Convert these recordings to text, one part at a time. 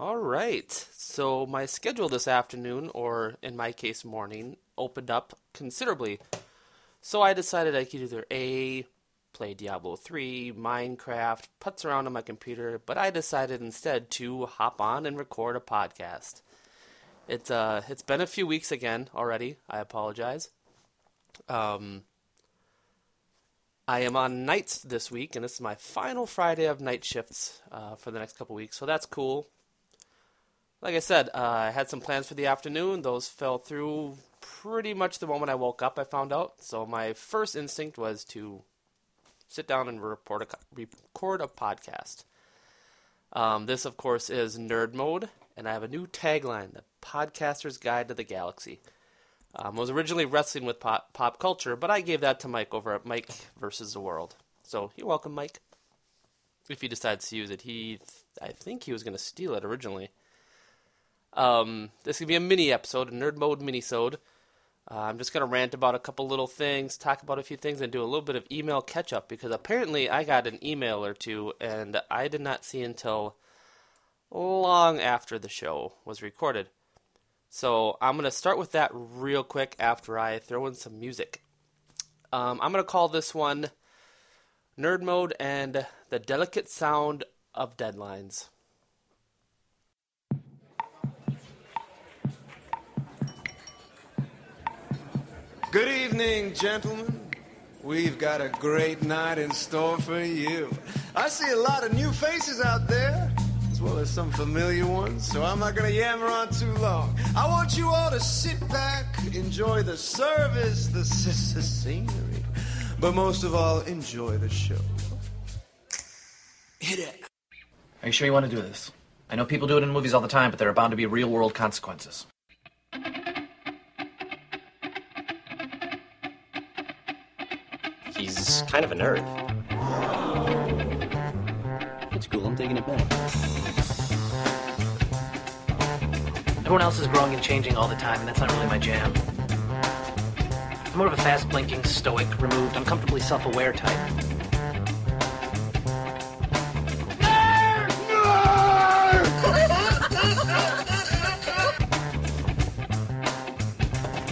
All right. So my schedule this afternoon, or in my case morning, opened up considerably. So I decided I could either A, play Diablo 3, Minecraft, putz around on my computer, but I decided instead to hop on and record a podcast. It's uh it's been a few weeks again already. I apologize. Um I am on nights this week, and this is my final Friday of night shifts uh, for the next couple weeks, so that's cool. Like I said, uh, I had some plans for the afternoon. Those fell through pretty much the moment I woke up. I found out. So my first instinct was to sit down and report a, record a podcast. Um, this, of course, is Nerd Mode, and I have a new tagline: "The Podcaster's Guide to the Galaxy." Um, was originally wrestling with pop, pop culture, but I gave that to Mike over at Mike versus the World. So you're welcome, Mike. If he decides to use it, he, I think he was going to steal it originally. Um, this is gonna be a mini episode, a nerd mode mini sode. Uh, I'm just gonna rant about a couple little things, talk about a few things, and do a little bit of email catch up because apparently I got an email or two, and I did not see until long after the show was recorded. So I'm going to start with that real quick after I throw in some music. Um, I'm going to call this one Nerd Mode and the Delicate Sound of Deadlines. Good evening, gentlemen. We've got a great night in store for you. I see a lot of new faces out there as well as some familiar ones, so I'm not gonna yammer on too long. I want you all to sit back, enjoy the service, the scenery, but most of all, enjoy the show. Hit it. Are you sure you want to do this? I know people do it in movies all the time, but there are bound to be real world consequences. He's kind of a nerd. It's cool, I'm taking it back. Everyone else is growing and changing all the time, and that's not really my jam. I'm more of a fast blinking, stoic, removed, uncomfortably self aware type.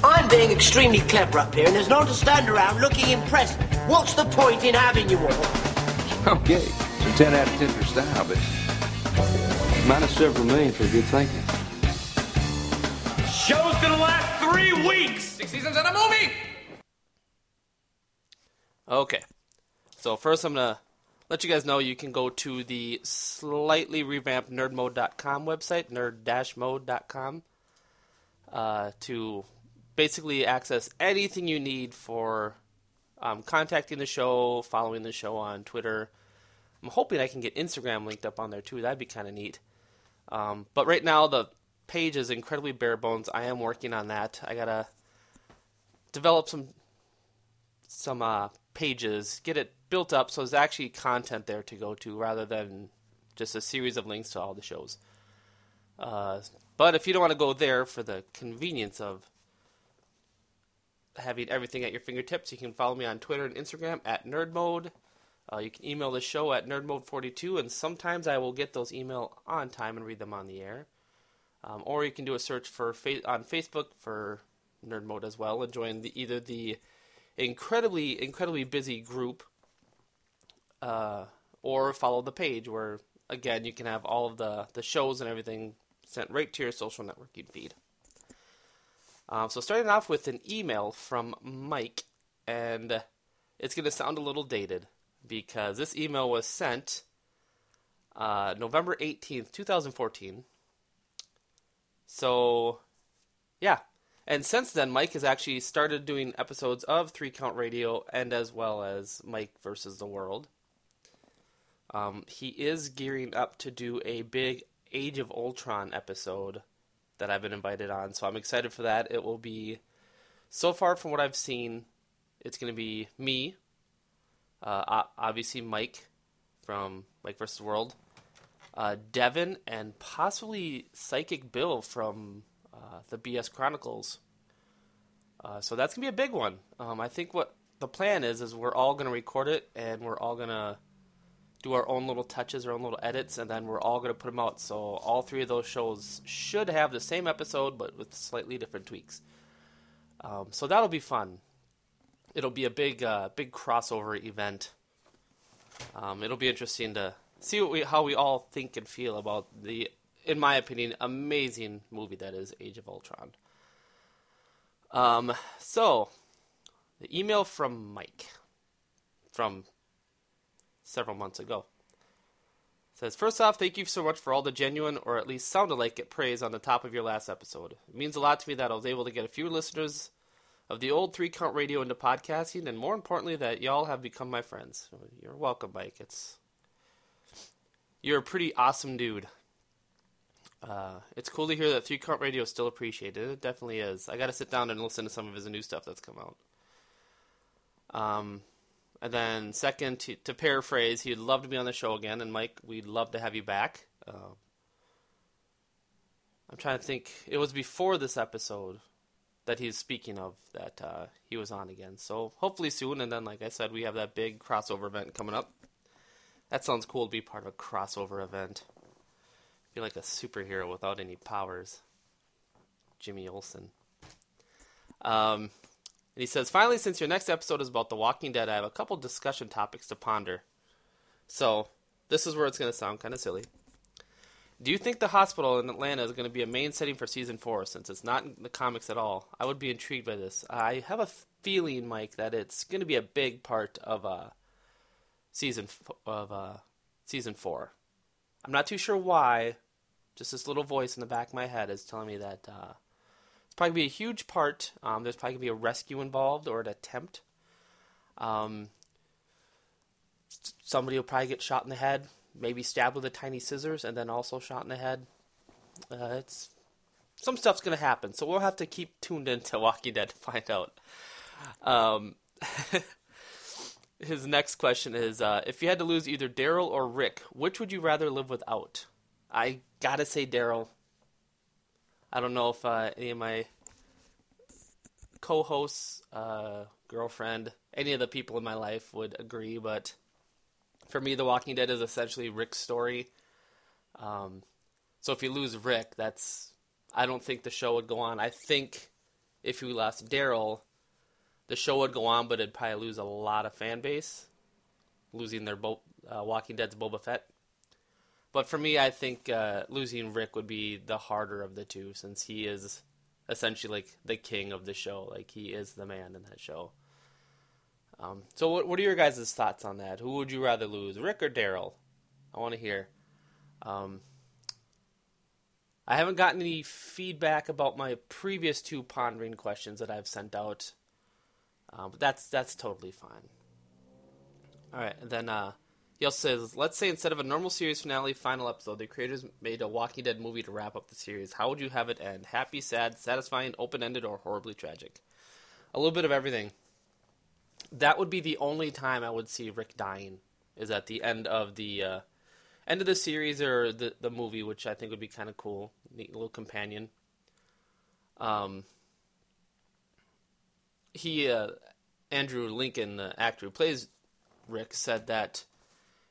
I'm being extremely clever up here, and there's no one to stand around looking impressed. What's the point in having you all? Okay, so 10 out of 10 for style, but minus several million for good thinking. Show's gonna last three weeks! Six seasons and a movie! Okay. So first I'm going to let you guys know you can go to the slightly revamped nerdmode.com website, nerd-mode.com, uh, to basically access anything you need for um, contacting the show, following the show on Twitter. I'm hoping I can get Instagram linked up on there too. That'd be kind of neat. Um, but right now the page is incredibly bare bones. I am working on that. I gotta develop some some uh, pages, get it built up so there's actually content there to go to rather than just a series of links to all the shows. Uh, but if you don't want to go there for the convenience of having everything at your fingertips, you can follow me on Twitter and Instagram at NerdMode. Uh, you can email the show at nerdmode42, and sometimes I will get those email on time and read them on the air. Um, or you can do a search for fa- on Facebook for Nerd Mode as well, and join the, either the incredibly incredibly busy group, uh, or follow the page where again you can have all of the the shows and everything sent right to your social networking feed. Um, so starting off with an email from Mike, and it's going to sound a little dated because this email was sent uh, November 18th, 2014. So, yeah. And since then, Mike has actually started doing episodes of Three Count Radio and as well as Mike versus the World. Um, he is gearing up to do a big Age of Ultron episode that I've been invited on, so I'm excited for that. It will be, so far from what I've seen, it's going to be me, uh, obviously Mike from Mike vs. World, uh, Devin, and possibly Psychic Bill from uh, the BS Chronicles. Uh, so that's gonna be a big one. Um, I think what the plan is is we're all gonna record it and we're all gonna do our own little touches, our own little edits, and then we're all going to put them out. So all three of those shows should have the same episode, but with slightly different tweaks. Um, so that'll be fun. It'll be a big, uh, big crossover event. Um, it'll be interesting to see we, how we all think and feel about the, in my opinion, amazing movie that is Age of Ultron. Um, so the email from Mike from several months ago. Says first off thank you so much for all the genuine or at least sounded like it praise on the top of your last episode. It means a lot to me that i was able to get a few listeners of the old three count radio into podcasting and more importantly that y'all have become my friends. You're welcome mike. It's you're a pretty awesome dude. Uh, it's cool to hear that three count radio is still appreciated. It definitely is. I gotta sit down and listen to some of his new stuff that's come out. Um, and then second, to, to, paraphrase, he'd love to be on the show again, and Mike, we'd love to have you back. Uh, I'm trying to think. It was before this episode that he's speaking of that uh, he was on again. So hopefully soon. And then, like I said, we have that big crossover event coming up. That sounds cool to be part of a crossover event. Be like a superhero without any powers. Jimmy Olsen. Um, and he says, finally, since your next episode is about The Walking Dead, I have a couple discussion topics to ponder. So, this is where it's going to sound kind of silly. Do you think the hospital in Atlanta is going to be a main setting for season four since it's not in the comics at all? I would be intrigued by this. I have a feeling, Mike, that it's going to be a big part of uh, season f- of uh, season four. I'm not too sure why. Just this little voice in the back of my head is telling me that uh, probably be a huge part. Um, there's probably to be a rescue involved or an attempt. Um, somebody will probably get shot in the head, maybe stabbed with a tiny scissors, and then also shot in the head. Uh, it's some stuff's to happen, so we'll have to keep tuned into Walking Dead to find out. Um, his next question is: uh, If you had to lose either Daryl or Rick, which would you rather live without? I gotta say Daryl. I don't know if uh, any of my co-hosts, uh, girlfriend, any of the people in my life would agree, but for me, The Walking Dead is essentially Rick's story. Um, so if you lose Rick, that's I don't think the show would go on. I think if you lost Daryl, the show would go on, but it'd probably lose a lot of fan base, losing their Bo- uh, Walking Dead's Boba Fett. But for me, I think uh, losing Rick would be the harder of the two, since he is essentially like the king of the show. Like he is the man in that show. Um, so, what what are your guys' thoughts on that? Who would you rather lose, Rick or Daryl? I want to hear. Um, I haven't gotten any feedback about my previous two pondering questions that I've sent out, uh, but that's that's totally fine. All right, then uh, also says, let's say instead of a normal series finale final episode, the creators made a Walking Dead movie to wrap up the series. How would you have it end? Happy, sad, satisfying, open ended, or horribly tragic? A little bit of everything. That would be the only time I would see Rick dying, is at the end of the uh, end of the series or the the movie, which I think would be kind of cool, neat little companion. Um, he uh, Andrew Lincoln, the actor who plays Rick, said that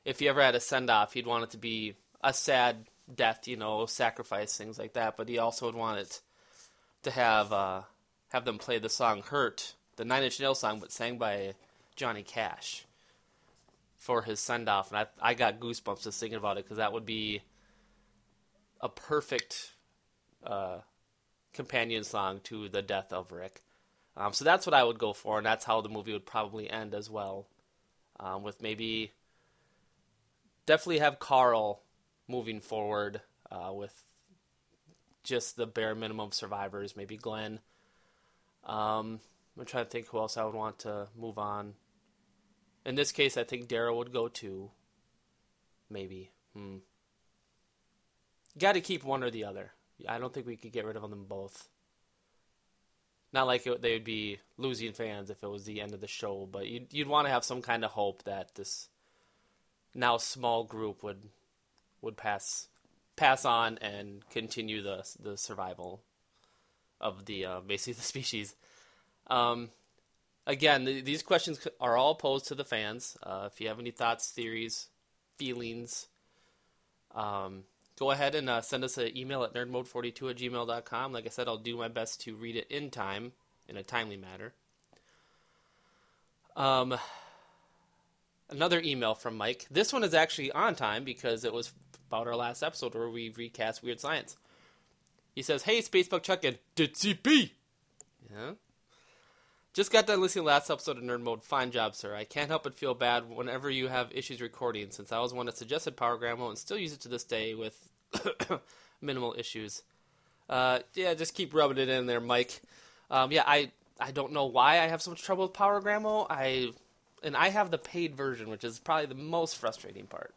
if he ever had a send off, he'd want it to be a sad death, you know, sacrifice, things like that. But he also would want it to have uh, have them play the song "Hurt," the Nine Inch Nails song, but sang by Johnny Cash for his send off, and I I got goosebumps just thinking about it because that would be a perfect uh, companion song to the death of Rick. Um, so that's what I would go for, and that's how the movie would probably end as well, um, with maybe definitely have Carl moving forward uh, with just the bare minimum of survivors. Maybe Glenn. Um, I'm trying to think who else I would want to move on. In this case, I think Daryl would go too. Maybe. Hmm. Got to keep one or the other. I don't think we could get rid of them both. Not like it, they would be losing fans if it was the end of the show, but you'd, you'd want to have some kind of hope that this now small group would would pass pass on and continue the the survival of the uh, basically the species. Um, again, the, these questions are all posed to the fans. Uh, if you have any thoughts, theories, feelings, um, go ahead and uh, send us an email at nerdmode42 at gmail.com. Like I said, I'll do my best to read it in time, in a timely manner. Um, another email from Mike. This one is actually on time because it was about our last episode where we recast Weird Science. He says, Hey, Space Buck Chuck and did CP? Yeah. Just got done listening to last episode of Nerd Mode. Fine job, sir. I can't help but feel bad whenever you have issues recording, since I was one that suggested PowerGramo and still use it to this day with minimal issues. Uh, yeah, just keep rubbing it in there, Mike. Um, yeah, I I don't know why I have so much trouble with PowerGramo. I and I have the paid version, which is probably the most frustrating part.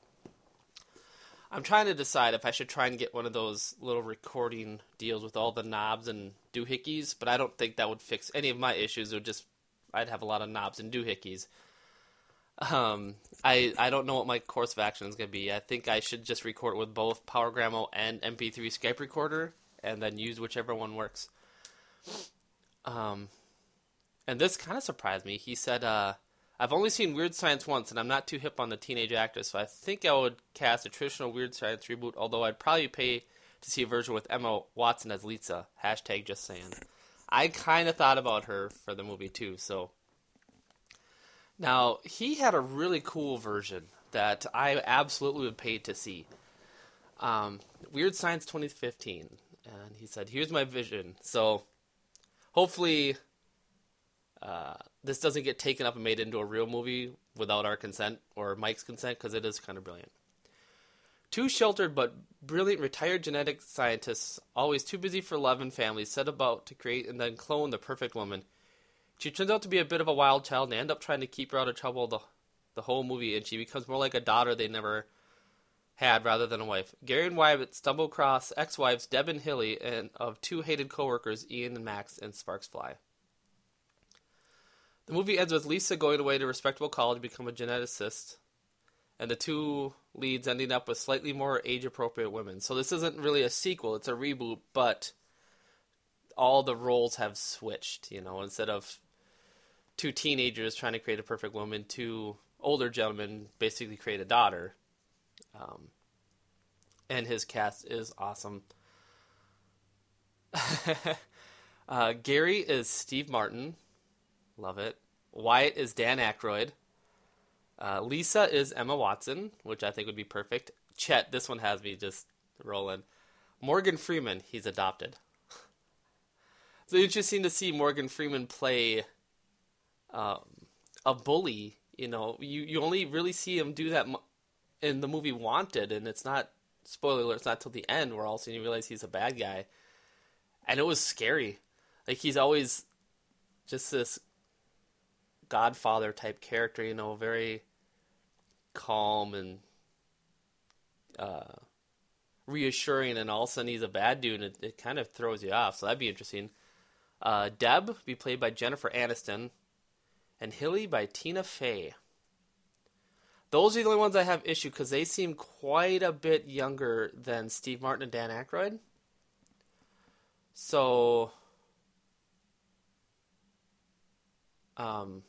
I'm trying to decide if I should try and get one of those little recording deals with all the knobs and doohickeys, but I don't think that would fix any of my issues. It would just I'd have a lot of knobs and doohickeys. Um, I I don't know what my course of action is going to be. I think I should just record with both PowerGramo and MP3 Skype recorder, and then use whichever one works. Um, and this kind of surprised me. He said, uh, "I've only seen Weird Science once, and I'm not too hip on the teenage actors, so I think I would cast a traditional Weird Science reboot. Although I'd probably pay to see a version with Emma Watson as Lisa. Hashtag just saying. I kind of thought about her for the movie too. So now he had a really cool version that I absolutely would pay to see. Um, Weird Science 2015, and he said, "Here's my vision." So hopefully, uh, this doesn't get taken up and made into a real movie without our consent or Mike's consent because it is kind of brilliant. Two sheltered but brilliant retired genetic scientists, always too busy for love and family, set about to create and then clone the perfect woman. She turns out to be a bit of a wild child, and they end up trying to keep her out of trouble the, the whole movie, and she becomes more like a daughter they never had rather than a wife. Gary and Wyatt stumble across ex-wives Deb and Hilly, and of two hated co-workers, Ian and Max, and Sparks Fly. The movie ends with Lisa going away to a respectable college to become a geneticist, and the two leads ending up with slightly more age appropriate women. So this isn't really a sequel, it's a reboot, but all the roles have switched, you know, instead of two teenagers trying to create a perfect woman, two older gentlemen basically create a daughter. Um, and his cast is awesome. uh, Gary is Steve Martin. Love it. Wyatt is Dan Aykroyd. Uh, Lisa is Emma Watson, which I think would be perfect. Chet, this one has me just rolling. Morgan Freeman, he's adopted. so interesting to see Morgan Freeman play um, a bully. You know, you, you only really see him do that in the movie Wanted, and it's not spoiler alert. It's not till the end where all of a sudden you realize he's a bad guy, and it was scary. Like he's always just this Godfather type character, you know, very calm and uh, reassuring, and all of a sudden he's a bad dude, and it, it kind of throws you off. So that'd be interesting. Uh, Deb be played by Jennifer Aniston, and Hilly by Tina Fey. Those are the only ones I have issue because they seem quite a bit younger than Steve Martin and Dan Aykroyd. So, um,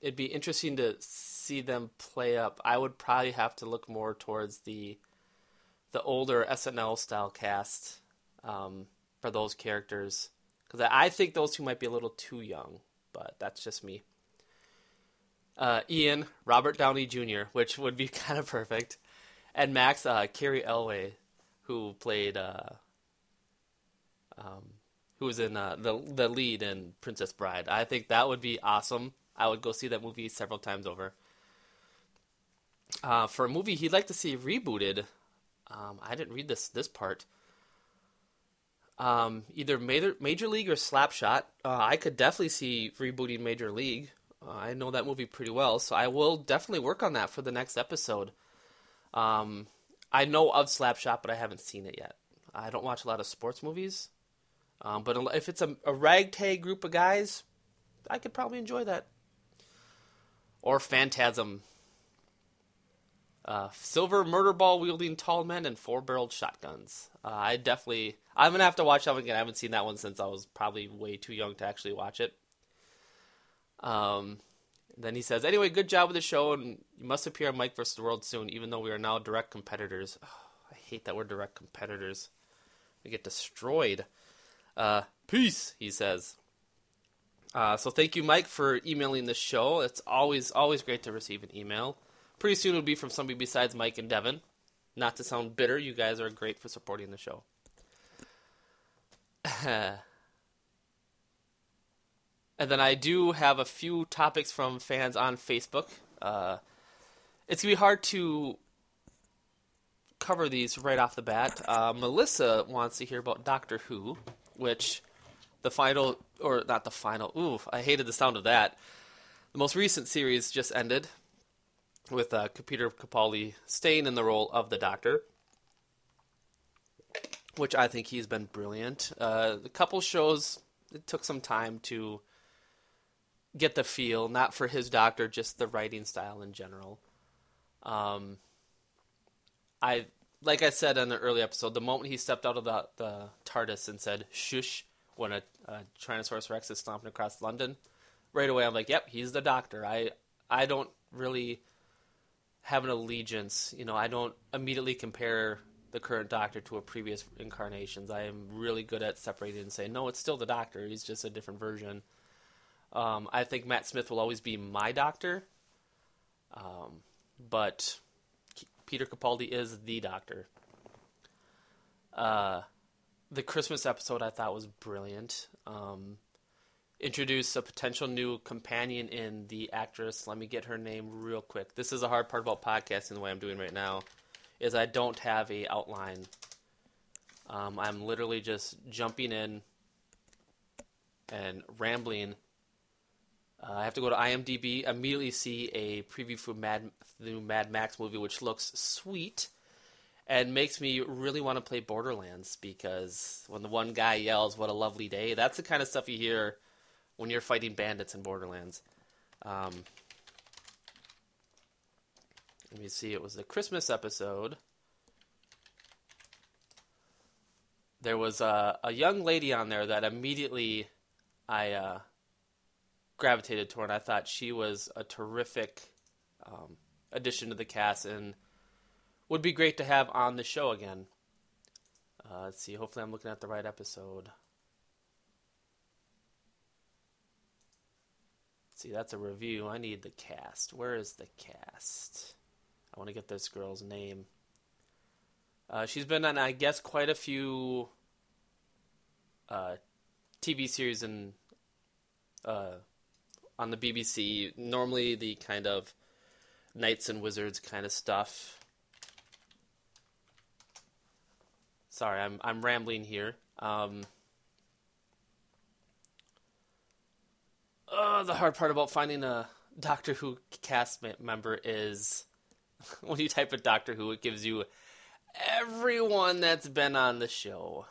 it'd be interesting to see them play up. I would probably have to look more towards the the older SNL style cast um, for those characters because I think those two might be a little too young, but that's just me uh, Ian, Robert Downey Jr., which would be kind of perfect, and Max, uh, Cary Elwes, who played, uh, um, who was in uh, the the lead in Princess Bride. I think that would be awesome. I would go see that movie several times over. Uh, for a movie he'd like to see rebooted, um, I didn't read this this part. Um, either Major, Major League or Slapshot. Uh, I could definitely see rebooting Major League. Uh, I know that movie pretty well, so I will definitely work on that for the next episode. Um, I know of Slapshot, but I haven't seen it yet. I don't watch a lot of sports movies, um, but if it's a, a ragtag group of guys, I could probably enjoy that. Or Phantasm. Uh, silver murder ball wielding tall men and four barreled shotguns. Uh, I definitely. I'm gonna have to watch that one again. I haven't seen that one since I was probably way too young to actually watch it. Um, then he says, "Anyway, good job with the show, and you must appear on Mike vs. the World soon, even though we are now direct competitors." Oh, I hate that we're direct competitors. We get destroyed. Uh, peace, he says. Uh, so thank you, Mike, for emailing the show. It's always always great to receive an email. Pretty soon it'll be from somebody besides Mike and Devin. Not to sound bitter, you guys are great for supporting the show. and then I do have a few topics from fans on Facebook. Uh, it's gonna be hard to cover these right off the bat. Uh, Melissa wants to hear about Doctor Who, which the final, or not the final. Ooh, I hated the sound of that. The most recent series just ended with uh, Peter Capaldi staying in the role of the Doctor, which I think he's been brilliant. Uh, a couple shows it took some time to get the feel, not for his Doctor, just the writing style in general. Um, I like I said in the early episode, the moment he stepped out of the, the TARDIS and said "shush" when a, a Tyrannosaurus Rex is stomping across London, right away I'm like, "Yep, he's the Doctor." I I don't really have an allegiance. You know, I don't immediately compare the current Doctor to a previous incarnations. I am really good at separating and saying, "No, it's still the Doctor. He's just a different version." Um, I think Matt Smith will always be my Doctor, um, but Peter Capaldi is the Doctor. Uh, the Christmas episode I thought was brilliant. Um, introduce a potential new companion in the actress. Let me get her name real quick. This is a hard part about podcasting. The way I'm doing right now is I don't have a outline. Um, I'm literally just jumping in and rambling. Uh, I have to go to IMDb, immediately see a preview for Mad, the new Mad Max movie, which looks sweet and makes me really want to play Borderlands because when the one guy yells, "What a lovely day!" That's the kind of stuff you hear when you're fighting bandits in Borderlands. Um, let me see. It was the Christmas episode. There was a, a young lady on there that immediately I uh, gravitated toward. I thought she was a terrific um, addition to the cast and would be great to have on the show again. Uh, let's see. Hopefully, I'm looking at the right episode. Let's see, that's a review. I need the cast. Where is the cast? I want to get this girl's name. Uh, she's been on, I guess, quite a few uh, TV series and uh, on the BBC. Normally, the kind of knights and wizards kind of stuff. Sorry, I'm I'm rambling here. Um, uh, the hard part about finding a Doctor Who cast member is when you type a Doctor Who, it gives you everyone that's been on the show.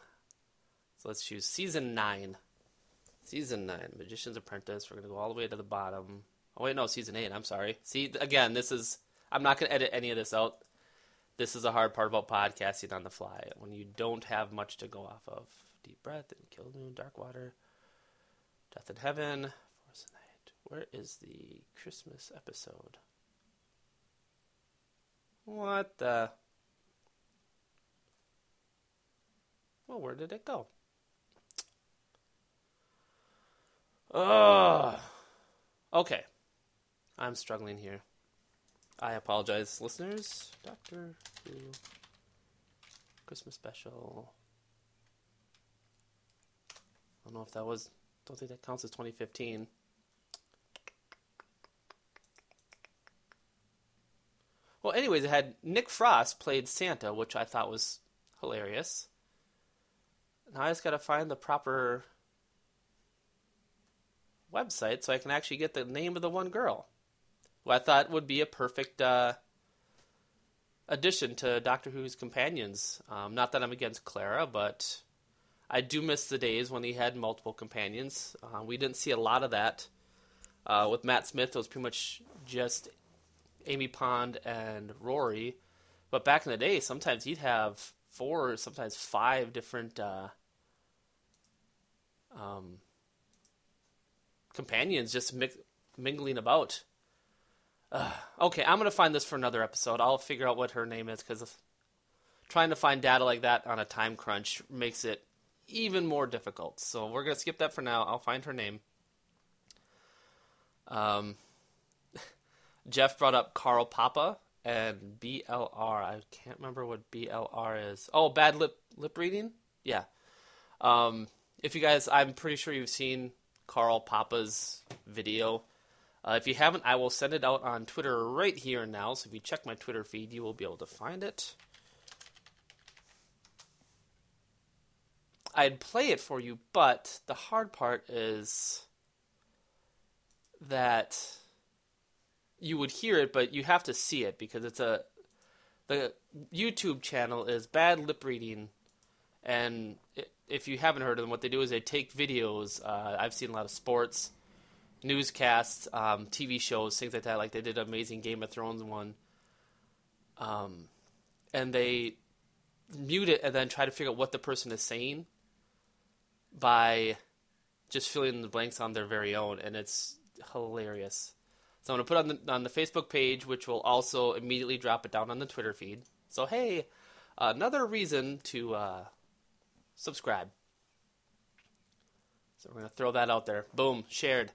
So let's choose season nine. Season nine, Magician's Apprentice. We're gonna go all the way to the bottom. Oh wait, no, season eight. I'm sorry. See, again, this is. I'm not gonna edit any of this out. This is a hard part about podcasting on the fly when you don't have much to go off of. Deep breath and kill moon. dark water, death in heaven, force night. Where is the Christmas episode? What the? Well, where did it go? Ugh. Okay. I'm struggling here. I apologize, listeners. Doctor Who Christmas special. I don't know if that was. Don't think that counts as 2015. Well, anyways, it had Nick Frost played Santa, which I thought was hilarious. Now I just got to find the proper website so I can actually get the name of the one girl who I thought would be a perfect uh, addition to Doctor Who's companions. Um, not that I'm against Clara, but I do miss the days when he had multiple companions. Uh, we didn't see a lot of that. Uh, with Matt Smith, it was pretty much just Amy Pond and Rory. But back in the day, sometimes he'd have four, sometimes five different uh, um, companions just mingling about. Uh, okay, I'm gonna find this for another episode. I'll figure out what her name is because trying to find data like that on a time crunch makes it even more difficult. So we're gonna skip that for now. I'll find her name. Um, Jeff brought up Carl Poppa and BLR. I can't remember what BLR is. Oh, bad lip lip reading. Yeah. Um, if you guys, I'm pretty sure you've seen Carl Poppa's video. Uh, if you haven't, I will send it out on Twitter right here now. So if you check my Twitter feed, you will be able to find it. I'd play it for you, but the hard part is that you would hear it, but you have to see it because it's a the YouTube channel is bad lip reading, and if you haven't heard of them, what they do is they take videos. Uh, I've seen a lot of sports, newscasts, um, TV shows, things like that. Like they did an amazing Game of Thrones one, um, and they mute it and then try to figure out what the person is saying by just filling in the blanks on their very own, and it's hilarious. So I'm gonna put on the on the Facebook page, which will also immediately drop it down on the Twitter feed. So hey, another reason to uh, subscribe. So we're gonna throw that out there. Boom, shared.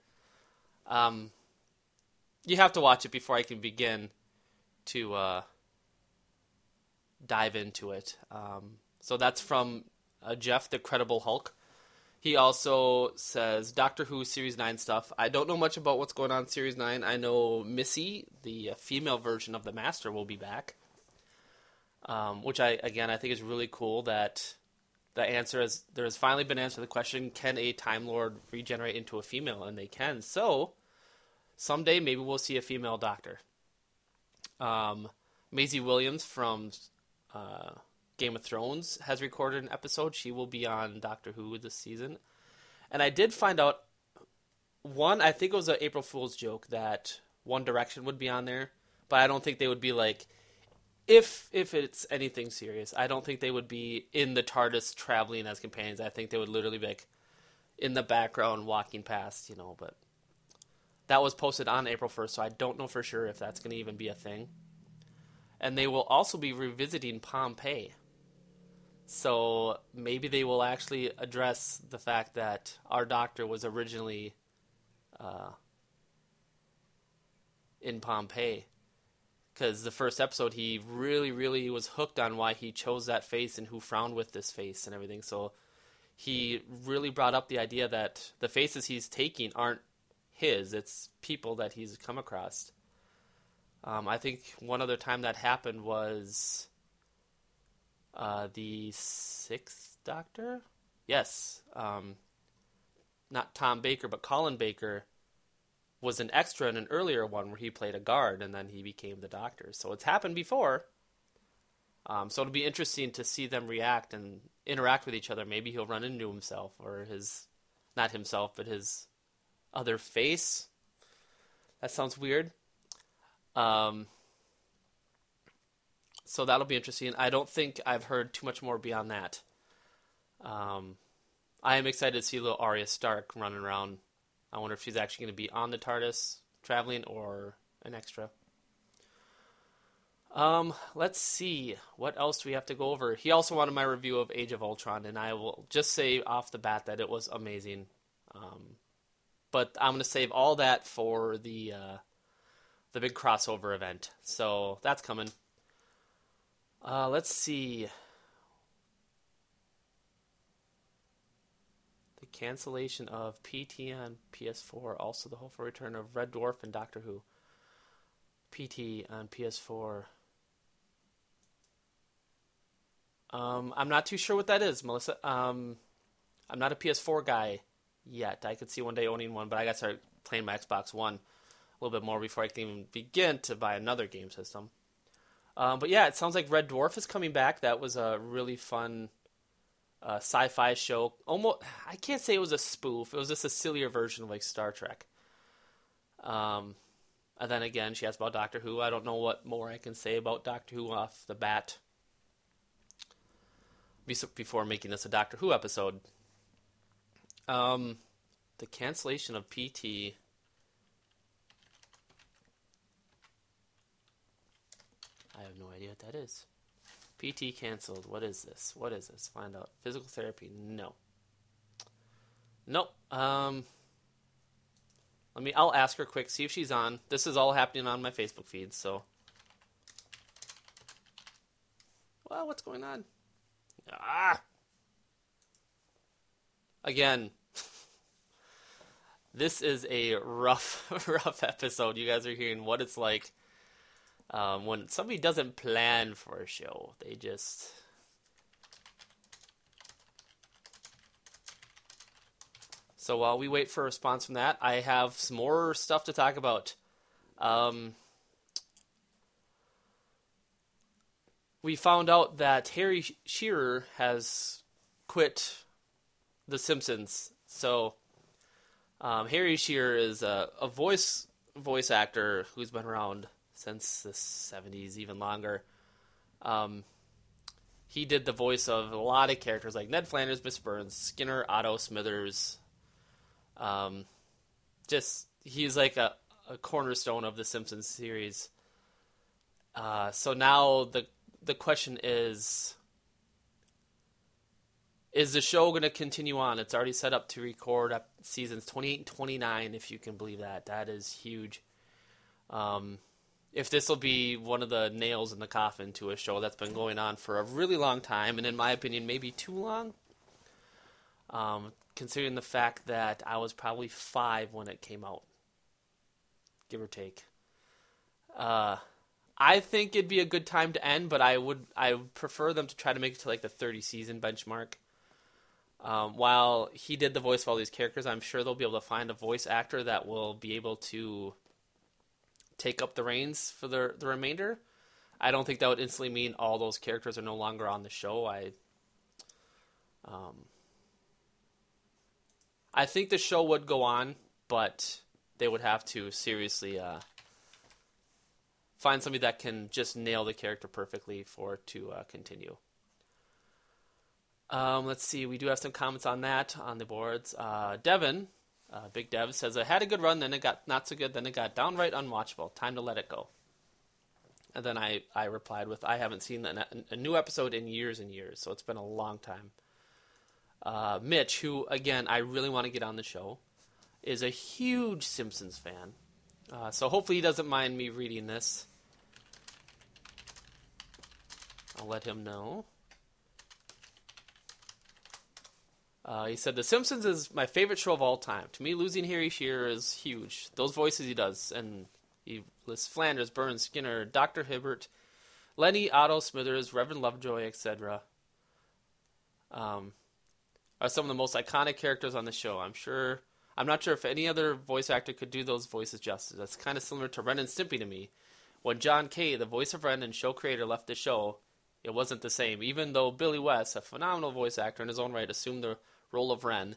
Um, you have to watch it before I can begin to uh, dive into it. Um, so that's from uh, Jeff, the Credible Hulk. He also says Doctor Who Series 9 stuff. I don't know much about what's going on in Series 9. I know Missy, the uh, female version of the Master, will be back. Um, which I again I think is really cool that the answer is there has finally been answered the question can a Time Lord regenerate into a female and they can so someday maybe we'll see a female Doctor. Um, Maisie Williams from uh, Game of Thrones has recorded an episode. She will be on Doctor Who this season. And I did find out one, I think it was an April Fool's joke that One Direction would be on there, but I don't think they would be like if if it's anything serious, I don't think they would be in the TARDIS traveling as companions. I think they would literally be like in the background walking past, you know, but that was posted on April 1st, so I don't know for sure if that's going to even be a thing. And they will also be revisiting Pompeii. So maybe they will actually address the fact that our doctor was originally uh, in Pompeii. Because the first episode, he really, really was hooked on why he chose that face and who frowned with this face and everything. So he really brought up the idea that the faces he's taking aren't his, it's people that he's come across. Um, I think one other time that happened was uh, the sixth Doctor. Yes, um, not Tom Baker, but Colin Baker was an extra in an earlier one where he played a guard, and then he became the Doctor. So it's happened before. Um, so it'll be interesting to see them react and interact with each other. Maybe he'll run into himself or his, not himself, but his other face. That sounds weird. Um, so that'll be interesting. I don't think I've heard too much more beyond that. Um, I am excited to see little Arya Stark running around. I wonder if she's actually going to be on the TARDIS traveling or an extra. Um, let's see. What else do we have to go over? He also wanted my review of Age of Ultron, and I will just say off the bat that it was amazing. Um, but I'm to save all that for the uh, the big crossover event. So that's coming. Uh, let's see. The cancellation of PT on PS4, also the hopeful return of Red Dwarf and Doctor Who. PT on PS4. Um, I'm not too sure what that is, Melissa. Um, I'm not a PS4 guy yet. I could see one day owning one, but I got to start playing my Xbox One a little bit more before I can even begin to buy another game system. Um, but yeah, it sounds like Red Dwarf is coming back. That was a really fun uh, sci-fi show. Almost, I can't say it was a spoof. It was just a sillier version of like Star Trek. Um, and then again, she asked about Doctor Who. I don't know what more I can say about Doctor Who off the bat before making this a Doctor Who episode. Um, the cancellation of PT I have no idea what that is. PT canceled. What is this? What is this? Find out. Physical therapy. No. Nope. Um. Let me. I'll ask her quick. See if she's on. This is all happening on my Facebook feed. So. Well, what's going on? Ah. Again. This is a rough, rough episode. You guys are hearing what it's like um, when somebody doesn't plan for a show. They just So while we wait for a response from that, I have some more stuff to talk about. Um, we found out that Harry Shearer has quit The Simpsons. So um, Harry Shearer is a, a voice voice actor who's been around since the 70s, even longer. Um, he did the voice of a lot of characters like Ned Flanders, Miss Burns, Skinner, Otto, Smithers. Um, just he's like a, a cornerstone of the Simpsons series. Uh, so now the the question is is the show going to continue on? It's already set up to record up seasons 28 and 29 if you can believe that. That is huge. Um, if this will be one of the nails in the coffin to a show that's been going on for a really long time, and in my opinion, maybe too long. Um, considering the fact that I was probably five when it came out, give or take. Uh, I think it'd be a good time to end, but I would I would prefer them to try to make it to like the 30 season benchmark. Um, while he did the voice of all these characters, I'm sure they'll be able to find a voice actor that will be able to take up the reins for the the remainder. I don't think that would instantly mean all those characters are no longer on the show. I um I think the show would go on, but they would have to seriously uh, find somebody that can just nail the character perfectly for it to uh, continue. Um, let's see, we do have some comments on that on the boards. Uh, Devin, uh, Big Dev, says, I had a good run, then it got not so good, then it got downright unwatchable. Time to let it go. And then I, I replied with, I haven't seen a, a new episode in years and years, so it's been a long time. Uh, Mitch, who, again, I really want to get on the show, is a huge Simpsons fan. Uh, so hopefully he doesn't mind me reading this. I'll let him know. Uh, he said, The Simpsons is my favorite show of all time. To me, losing Harry Shearer is huge. Those voices he does, and he lists Flanders, Burns, Skinner, Dr. Hibbert, Lenny, Otto, Smithers, Reverend Lovejoy, etc. Um, are some of the most iconic characters on the show. I'm sure. I'm not sure if any other voice actor could do those voices justice. That's kind of similar to Ren and Stimpy to me. When John K., the voice of Ren and show creator, left the show, it wasn't the same. Even though Billy West, a phenomenal voice actor in his own right, assumed the role of Ren,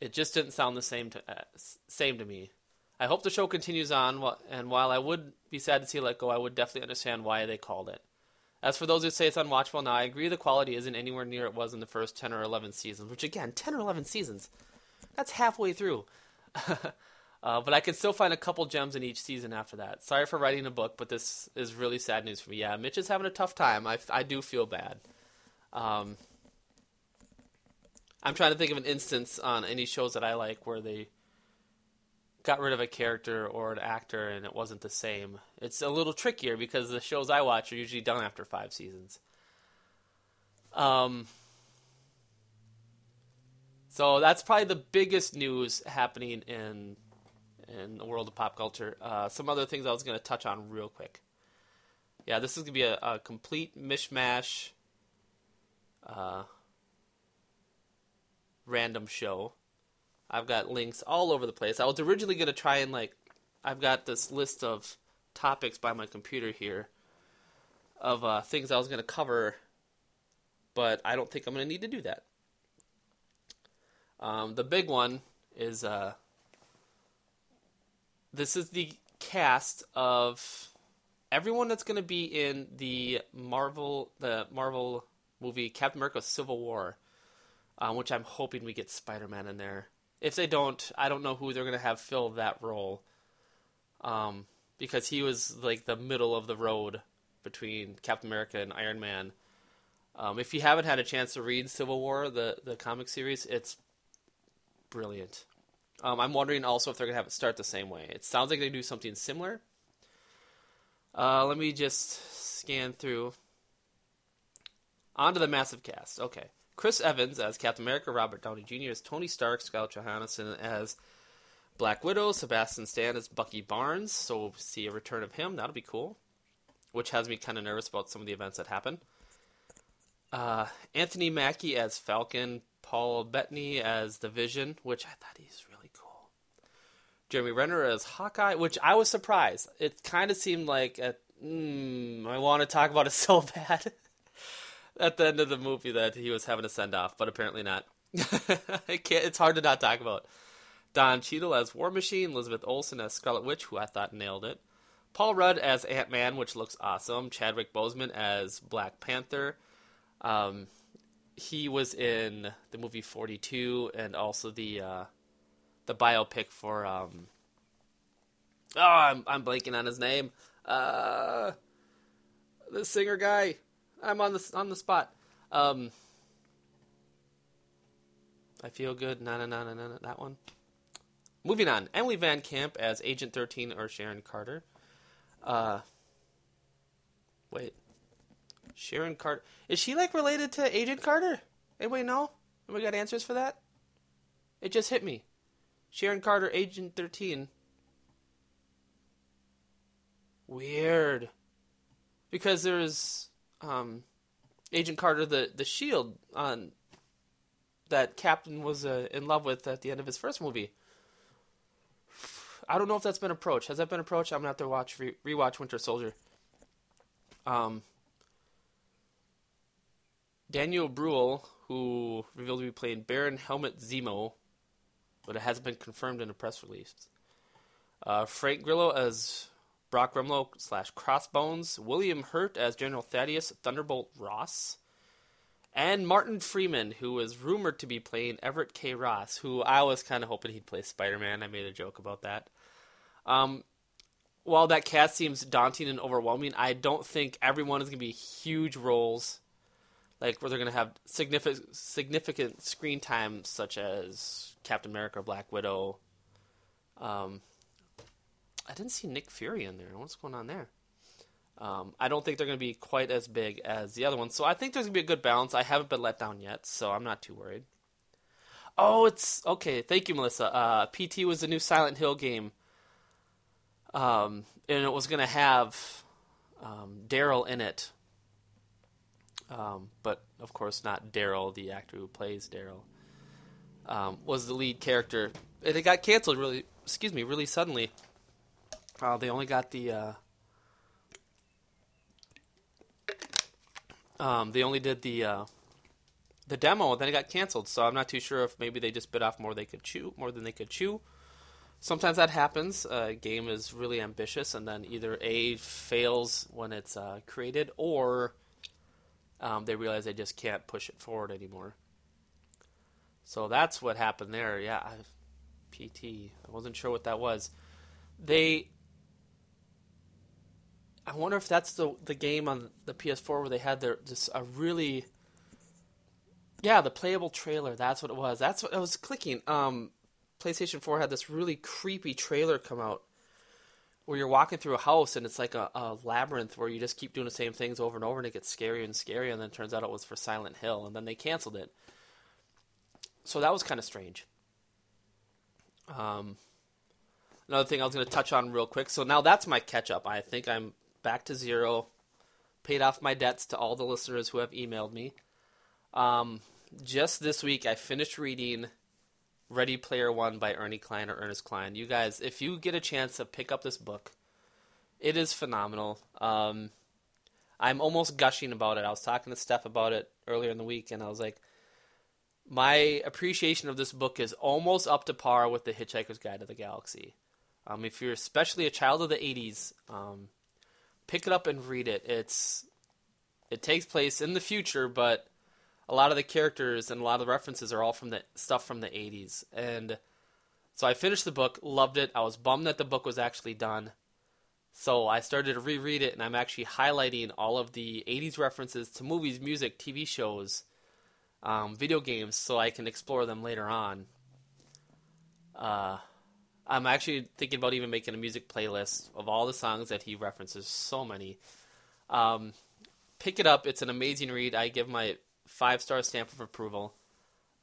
it just didn't sound the same to uh, same to me. I hope the show continues on, and while I would be sad to see it let go, I would definitely understand why they called it. As for those who say it's unwatchable now, I agree the quality isn't anywhere near it was in the first 10 or 11 seasons, which again, 10 or 11 seasons, that's halfway through. uh, but I can still find a couple gems in each season after that. Sorry for writing a book, but this is really sad news for me. Yeah, Mitch is having a tough time. I, I do feel bad. Um, I'm trying to think of an instance on any shows that I like where they got rid of a character or an actor and it wasn't the same. It's a little trickier because the shows I watch are usually done after five seasons. Um, so that's probably the biggest news happening in in the world of pop culture. Uh, some other things I was going to touch on real quick. Yeah, this is going to be a, a complete mishmash, uh, random show. I've got links all over the place. I was originally going to try and like, I've got this list of topics by my computer here of uh, things I was going to cover, but I don't think I'm going to need to do that. Um, the big one is uh, this is the cast of everyone that's going to be in the Marvel the Marvel movie Captain America: Civil War, um, which I'm hoping we get Spider Man in there. If they don't, I don't know who they're going to have fill that role. Um, because he was like the middle of the road between Captain America and Iron Man. Um, if you haven't had a chance to read Civil War, the the comic series, it's brilliant. Um, I'm wondering also if they're gonna have it start the same way. It sounds like they do something similar. Uh, let me just scan through. On to the massive cast. Okay. Chris Evans as Captain America, Robert Downey Jr. as Tony Stark, Scarlett Johansson as Black Widow, Sebastian Stan as Bucky Barnes. So we'll see a return of him. That'll be cool. Which has me kind of nervous about some of the events that happen. Uh, Anthony Mackie as Falcon, Paul Bettany as the Vision, which I thought he's really cool. Jeremy Renner as Hawkeye, which I was surprised. It kind of seemed like a, mm, I want to talk about it so bad at the end of the movie that he was having a send off, but apparently not. I can't, it's hard to not talk about. Don Cheadle as War Machine, Elizabeth Olsen as Scarlet Witch, who I thought nailed it. Paul Rudd as Ant Man, which looks awesome. Chadwick Boseman as Black Panther. Um, he was in the movie 42 and also the uh, the biopic for um, oh I'm I'm blanking on his name uh, the singer guy I'm on the on the spot um, I feel good na na na na na that one moving on Emily Van Camp as Agent 13 or Sharon Carter uh, wait Sharon Carter. Is she like related to Agent Carter? Anybody know? Anybody got answers for that? It just hit me. Sharon Carter, Agent 13. Weird. Because there's um, Agent Carter, the, the shield on that Captain was uh, in love with at the end of his first movie. I don't know if that's been approached. Has that been approached? I'm gonna have to watch re- rewatch Winter Soldier. Um, Daniel Bruhl, who revealed to be playing Baron Helmut Zemo, but it hasn't been confirmed in a press release. Uh, Frank Grillo as Brock Rumlow slash Crossbones, William Hurt as General Thaddeus Thunderbolt Ross, and Martin Freeman, who was rumored to be playing Everett K. Ross, who I was kind of hoping he'd play Spider Man. I made a joke about that. Um, while that cast seems daunting and overwhelming, I don't think everyone is going to be huge roles like where they're going to have significant significant screen time, such as Captain America, or Black Widow. Um, I didn't see Nick Fury in there. What's going on there? Um, I don't think they're going to be quite as big as the other ones, so I think there's going to be a good balance. I haven't been let down yet, so I'm not too worried. Oh, it's okay. Thank you, Melissa. Uh, PT was the new Silent Hill game, um, and it was going to have um, Daryl in it, um, but of course not Daryl, the actor who plays Daryl, um, was the lead character, and it got canceled really. Excuse me, really suddenly. Uh, they only got the. Uh, um, they only did the uh, the demo, and then it got canceled. So I'm not too sure if maybe they just bit off more they could chew, more than they could chew. Sometimes that happens. A game is really ambitious, and then either a fails when it's uh, created, or um, they realize they just can't push it forward anymore. So that's what happened there. Yeah, PT. I wasn't sure what that was. They. I wonder if that's the the game on the PS4 where they had their just a really. Yeah, the playable trailer. That's what it was. That's what I was clicking. Um, PlayStation 4 had this really creepy trailer come out where you're walking through a house and it's like a, a, labyrinth where you just keep doing the same things over and over and it gets scarier and scarier and then it turns out it was for Silent Hill and then they canceled it. So that was kind of strange. Um, another thing I was going to touch on real quick. So now that's my catch up. I think I'm back to zero. Paid off my debts to all the listeners who have emailed me. Um, just this week, I finished reading Ready Player One by Ernie Cline or Ernest Cline. You guys, if you get a chance to pick up this book, it is phenomenal. Um, I'm almost gushing about it. I was talking to Steph about it earlier in the week, and I was like, my appreciation of this book is almost up to par with The Hitchhiker's Guide to the Galaxy. Um, if you're especially a child of the '80s, um, pick it up and read it. It's it takes place in the future, but a lot of the characters and a lot of the references are all from the stuff from the 80s. And so I finished the book, loved it. I was bummed that the book was actually done. So I started to reread it, and I'm actually highlighting all of the 80s references to movies, music, TV shows, um, video games, so I can explore them later on. Uh, I'm actually thinking about even making a music playlist of all the songs that he references. So many. Um, pick it up. It's an amazing read. I give my five star stamp of approval.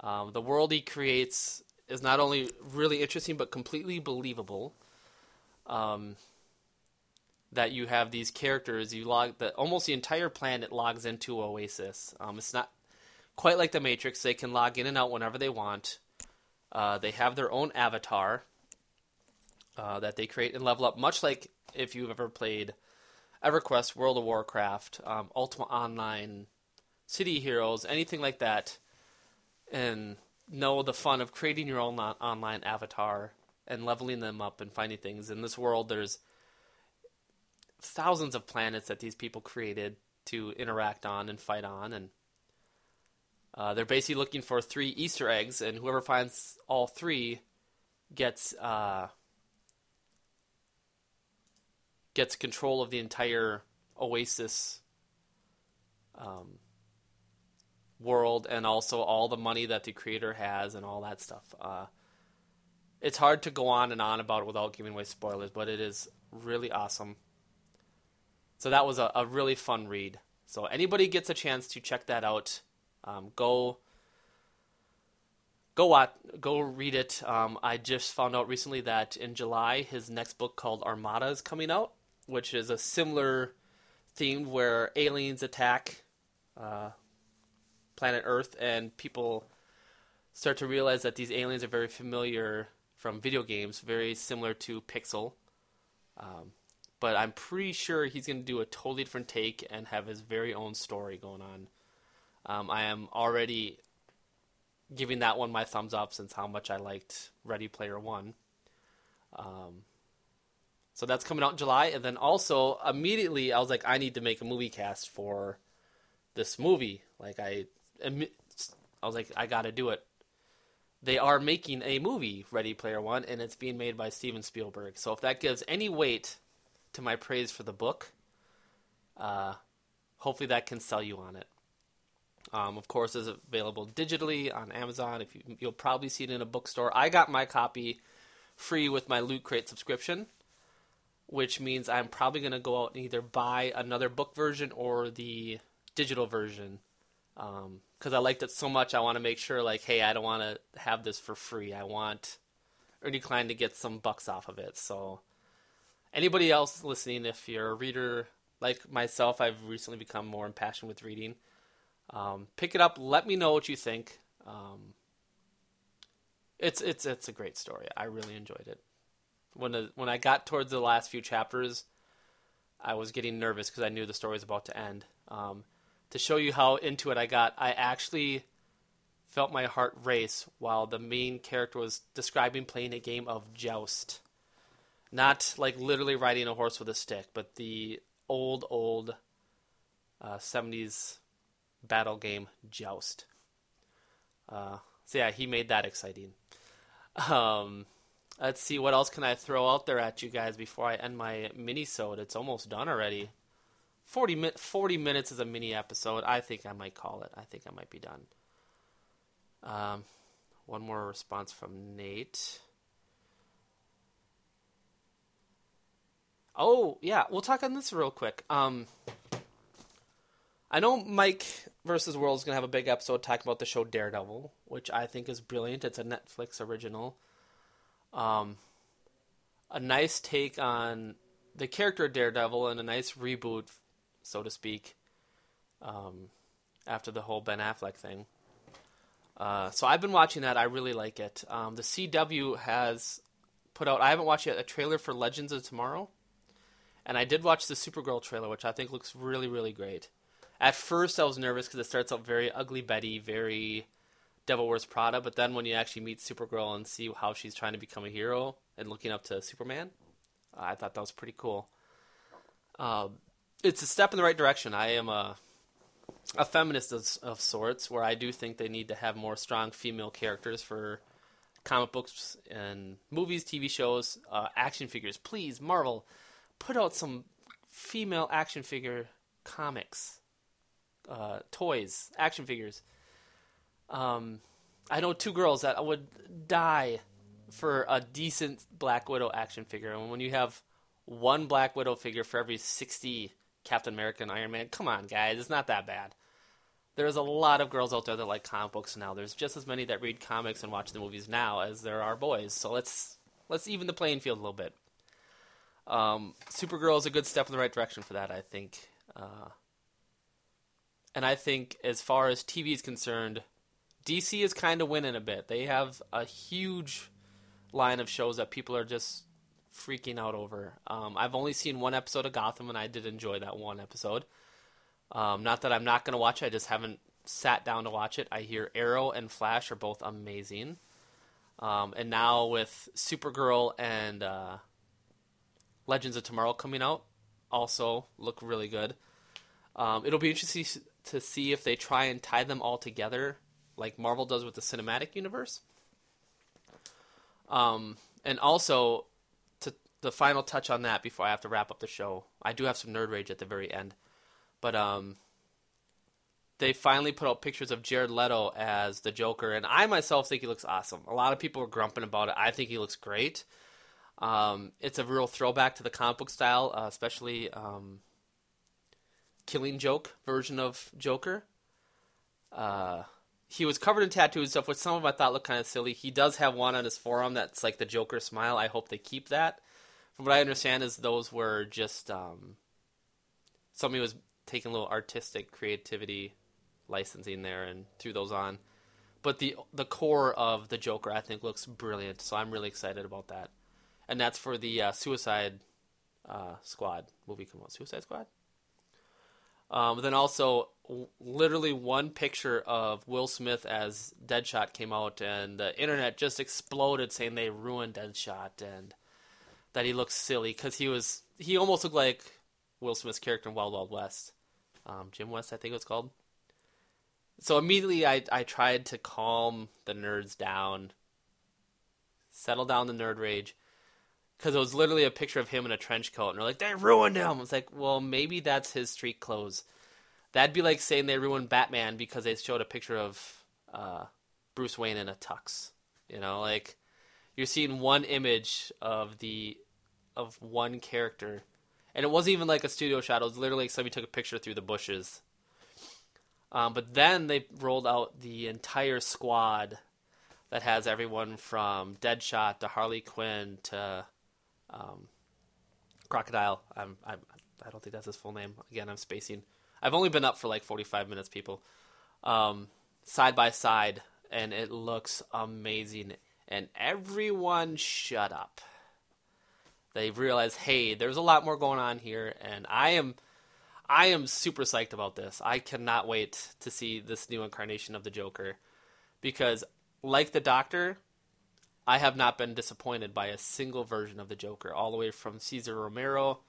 Um, the world he creates is not only really interesting but completely believable. Um, that you have these characters, you log that almost the entire planet logs into Oasis. Um, it's not quite like the Matrix; they can log in and out whenever they want. Uh, they have their own avatar uh, that they create and level up, much like if you've ever played EverQuest, World of Warcraft, um, Ultima Online, City Heroes, anything like that, and know the fun of creating your own online avatar and leveling them up and finding things. In this world, there's thousands of planets that these people created to interact on and fight on, and uh, they're basically looking for three Easter eggs, and whoever finds all three gets uh, gets control of the entire Oasis um, world and also all the money that the creator has and all that stuff. Uh, it's hard to go on and on about it without giving away spoilers, but it is really awesome. So that was a, a really fun read. So anybody gets a chance to check that out, um, go go watch, go read it. Um, I just found out recently that in July his next book called Armada is coming out, which is a similar theme where aliens attack uh, planet Earth, and people start to realize that these aliens are very familiar from video games, very similar to Pixel. Um, but I'm pretty sure he's going to do a totally different take and have his very own story going on. Um, I am already giving that one my thumbs up since how much I liked Ready Player One. Um, so that's coming out in July, and then also immediately I was like, I need to make a movie cast for this movie. Like I, I was like, I got to do it. They are making a movie, Ready Player One, and it's being made by Steven Spielberg. So if that gives any weight to my praise for the book, uh, hopefully that can sell you on it. Um, of course, is available digitally on Amazon. If you, you'll probably see it in a bookstore. I got my copy free with my Loot Crate subscription which means I'm probably going to go out and either buy another book version or the digital version. Because um, I liked it so much, I want to make sure, like, hey, I don't want to have this for free. I want Ernie Cline to get some bucks off of it. So, anybody else listening, if you're a reader like myself, I've recently become more impassioned with reading. Um, pick it up. Let me know what you think. Um, it's it's it's a great story. I really enjoyed it when the, when I got towards the last few chapters, I was getting nervous because I knew the story was about to end. Um, to show you how into it I got, I actually felt my heart race while the main character was describing playing a game of joust. Not like literally riding a horse with a stick, but the old, old uh, 70s battle game Joust. Uh, so yeah, he made that exciting. Um, Let's see what else can I throw out there at you guys before I end my mini sode. It's almost done already. 40, mi- 40 minutes is a mini episode. I think I might call it. I think I might be done. Um, one more response from Nate. Oh, yeah, we'll talk on this real quick. Um, I know Mike versus World is going to have a big episode talking about the show Daredevil, which I think is brilliant. It's a Netflix original. Um, a nice take on the character of Daredevil and a nice reboot, so to speak, um, after the whole Ben Affleck thing. Uh, so I've been watching that. I really like it. Um, the CW has put out. I haven't watched yet a trailer for Legends of Tomorrow, and I did watch the Supergirl trailer, which I think looks really, really great. At first, I was nervous because it starts out very ugly Betty, very Devil Wears Prada, but then when you actually meet Supergirl and see how she's trying to become a hero and looking up to Superman, I thought that was pretty cool. Uh, it's a step in the right direction. I am a a feminist of, of, sorts, where I do think they need to have more strong female characters for comic books and movies, TV shows, uh, action figures. Please, Marvel, put out some female action figure comics, uh, toys, action figures. Um, I know two girls that would die for a decent Black Widow action figure, and when you have one Black Widow figure for every sixty Captain America and Iron Man, come on, guys, it's not that bad. There's a lot of girls out there that like comic books now. There's just as many that read comics and watch the movies now as there are boys. So let's let's even the playing field a little bit. Um, Supergirl is a good step in the right direction for that, I think. Uh, and I think as far as TV is concerned, DC is kind of winning a bit. They have a huge line of shows that people are just freaking out over. Um, I've only seen one episode of Gotham, and I did enjoy that one episode. Um, not that I'm not going to watch it, I just haven't sat down to watch it. I hear Arrow and Flash are both amazing. Um, and now with Supergirl and uh, Legends of Tomorrow coming out, also look really good. Um, it'll be interesting to see if they try and tie them all together, like Marvel does with the cinematic universe. Um, and also, to the final touch on that before I have to wrap up the show, I do have some nerd rage at the very end, but um, they finally put out pictures of Jared Leto as the Joker, and I myself think he looks awesome. A lot of people are grumping about it. I think he looks great. Um, it's a real throwback to the comic book style, uh, especially um, Killing Joke version of Joker. Uh, he was covered in tattoos and stuff, which some of I thought looked kind of silly. He does have one on his forearm that's like the Joker smile. I hope they keep that. From what I understand, is those were just um, somebody was taking a little artistic creativity licensing there and threw those on. But the the core of the Joker, I think, looks brilliant. So I'm really excited about that and that's for the uh, Suicide uh, Squad movie come out. Suicide Squad. Um, then also, literally one picture of Will Smith as Deadshot came out, and the internet just exploded saying they ruined Deadshot and that he looks silly because he was he almost looked like Will Smith's character in Wild Wild West, um, Jim West, I think it was called. So immediately, I I tried to calm the nerds down, settle down the nerd rage because it was literally a picture of him in a trench coat, and they're like, they ruined him. It's like, well, maybe that's his street clothes. That'd be like saying they ruined Batman because they showed a picture of uh, Bruce Wayne in a tux. You know, like you're seeing one image of the of one character, and it wasn't even like a studio shot. It was literally like somebody took a picture through the bushes. Um, but then they rolled out the entire squad that has everyone from Deadshot to Harley Quinn to um, Crocodile. I'm, I'm, I don't think that's his full name. Again, I'm spacing. I've only been up for like 45 minutes, people. Um, side by side, and it looks amazing. And everyone shut up. They realize, hey, there's a lot more going on here, and I am, I am super psyched about this. I cannot wait to see this new incarnation of the Joker, because like the Doctor, I have not been disappointed by a single version of the Joker, all the way from Cesar Romero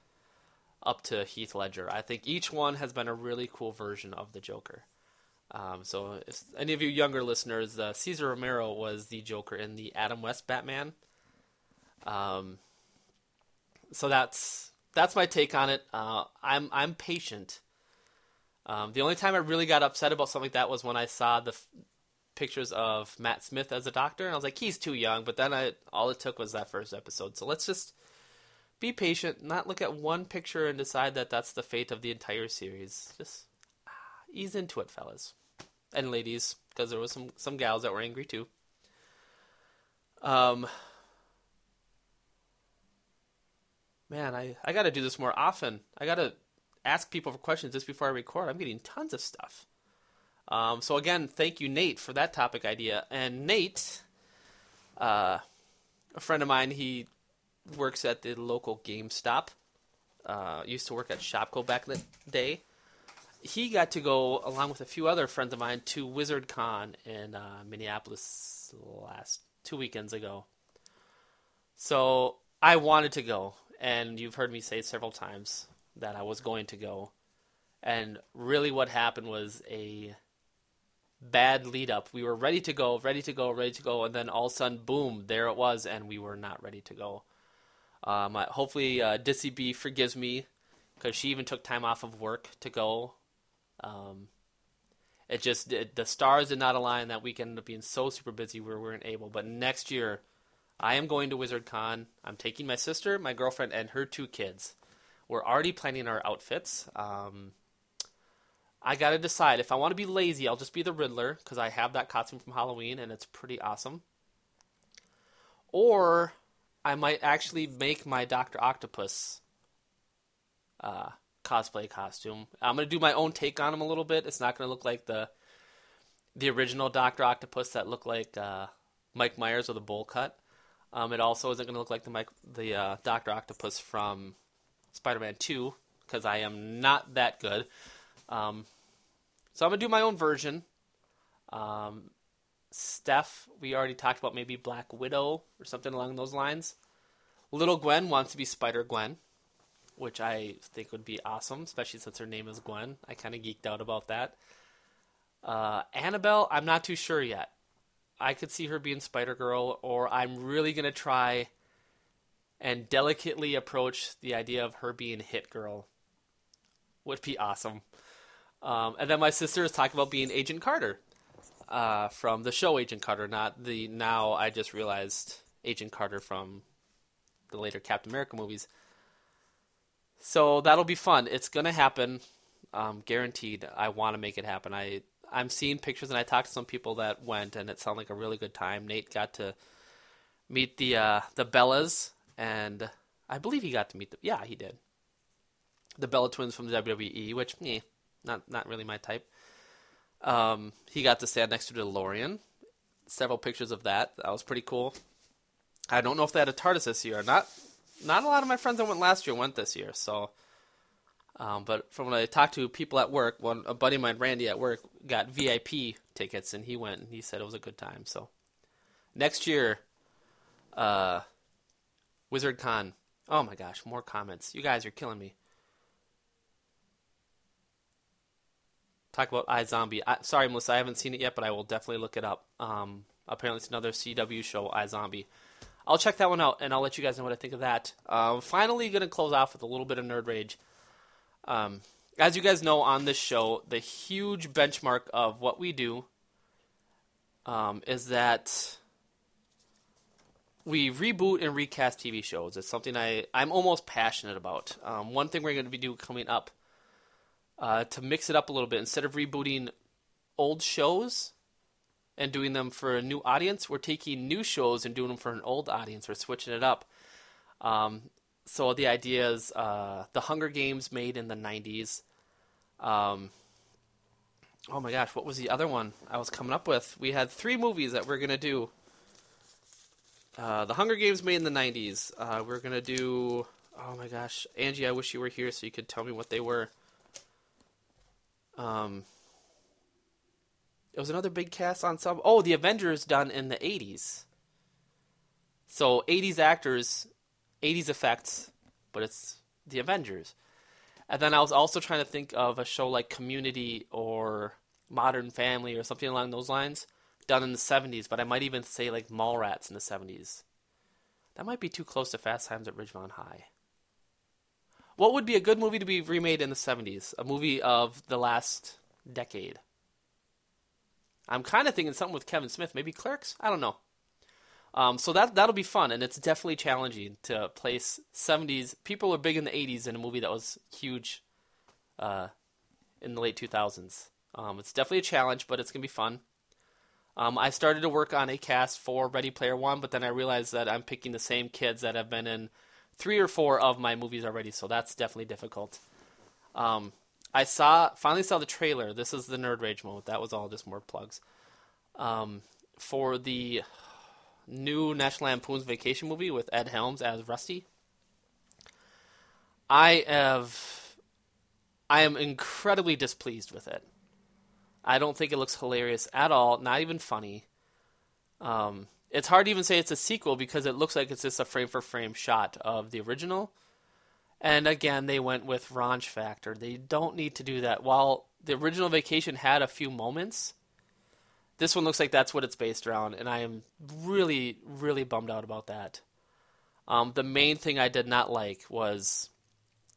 up to Heath Ledger. I think each one has been a really cool version of the Joker. Um, so, if any of you younger listeners, uh, Cesar Romero was the Joker in the Adam West Batman. Um, so that's that's my take on it. Uh, I'm I'm patient. Um, the only time I really got upset about something like that was when I saw the pictures of Matt Smith as a doctor, and I was like, he's too young. But then I all it took was that first episode. So let's just be patient, not look at one picture and decide that that's the fate of the entire series. Just ah, ease into it, fellas and ladies, because there was some some gals that were angry too. Um, man, I I got to do this more often. I got to ask people for questions just before I record. I'm getting tons of stuff. Um, so again, thank you, Nate, for that topic idea. And Nate, uh, a friend of mine, he works at the local GameStop. Uh, used to work at Shopko back in the day. He got to go along with a few other friends of mine to WizardCon in uh, Minneapolis last two weekends ago. So I wanted to go, and you've heard me say several times that I was going to go. And really, what happened was a bad lead up. We were ready to go, ready to go, ready to go, and then all of a sudden, boom, there it was, and we were not ready to go. Um, hopefully, uh, Dissy B forgives me because she even took time off of work to go. Um, it just it, the stars did not align that weekend. Ended up being so super busy we weren't able. But next year, I am going to Wizard Con. I'm taking my sister, my girlfriend, and her two kids. We're already planning our outfits. Um, I got to decide if I want to be lazy, I'll just be the Riddler because I have that costume from Halloween and it's pretty awesome. Or I might actually make my Doctor Octopus uh, cosplay costume. I'm gonna do my own take on him a little bit. It's not gonna look like the the original Doctor Octopus that looked like uh, Mike Myers with a bowl cut. Um, it also isn't gonna look like the Mike, the uh, Doctor Octopus from Spider-Man Two because I am not that good. Um, so I'm gonna do my own version. Um, Steph, we already talked about maybe Black Widow or something along those lines. Little Gwen wants to be Spider Gwen, which I think would be awesome, especially since her name is Gwen. I kind of geeked out about that. Uh, Annabelle, I'm not too sure yet. I could see her being Spider Girl, or I'm really gonna try and delicately approach the idea of her being Hit Girl. Would be awesome. Um, and then my sister is talking about being Agent Carter uh, from the show Agent Carter, not the now I just realized Agent Carter from the later Captain America movies. So that'll be fun. It's gonna happen, um, guaranteed. I want to make it happen. I I'm seeing pictures and I talked to some people that went and it sounded like a really good time. Nate got to meet the uh, the Bellas and I believe he got to meet the yeah he did the Bella twins from the WWE, which eh, not not really my type. Um, he got to stand next to DeLorean. Several pictures of that. That was pretty cool. I don't know if they had a TARDIS this year. Not not a lot of my friends that went last year went this year. So, um, but from when I talked to people at work, one a buddy of mine, Randy at work, got VIP tickets and he went and he said it was a good time. So, next year, uh, Wizard Con. Oh my gosh, more comments. You guys are killing me. Talk about iZombie. I, sorry, Melissa, I haven't seen it yet, but I will definitely look it up. Um, apparently, it's another CW show, iZombie. I'll check that one out, and I'll let you guys know what I think of that. Um, finally, going to close off with a little bit of nerd rage. Um, as you guys know on this show, the huge benchmark of what we do um, is that we reboot and recast TV shows. It's something I, I'm almost passionate about. Um, one thing we're going to be doing coming up uh, to mix it up a little bit. Instead of rebooting old shows and doing them for a new audience, we're taking new shows and doing them for an old audience. We're switching it up. Um, so the idea is uh, the Hunger Games made in the 90s. Um, oh my gosh, what was the other one I was coming up with? We had three movies that we're going to do. Uh, the Hunger Games made in the 90s. Uh, we're going to do. Oh my gosh. Angie, I wish you were here so you could tell me what they were. Um, it was another big cast ensemble. Oh, the Avengers done in the 80s. So 80s actors, 80s effects, but it's the Avengers. And then I was also trying to think of a show like Community or Modern Family or something along those lines done in the 70s, but I might even say like Mallrats in the 70s. That might be too close to Fast Times at Ridgemont High. What would be a good movie to be remade in the 70s? A movie of the last decade. I'm kind of thinking something with Kevin Smith, maybe Clerks. I don't know. Um, so that that'll be fun, and it's definitely challenging to place 70s. People were big in the 80s in a movie that was huge uh, in the late 2000s. Um, it's definitely a challenge, but it's gonna be fun. Um, I started to work on a cast for Ready Player One, but then I realized that I'm picking the same kids that have been in three or four of my movies already, so that's definitely difficult. Um, I saw finally saw the trailer. This is the nerd rage mode. That was all just more plugs. Um, for the new National Lampoon's Vacation movie with Ed Helms as Rusty. I have I am incredibly displeased with it. I don't think it looks hilarious at all, not even funny. Um, it's hard to even say it's a sequel because it looks like it's just a frame for frame shot of the original. And again, they went with raunch factor. They don't need to do that. While the original Vacation had a few moments, this one looks like that's what it's based around, and I am really, really bummed out about that. Um, the main thing I did not like was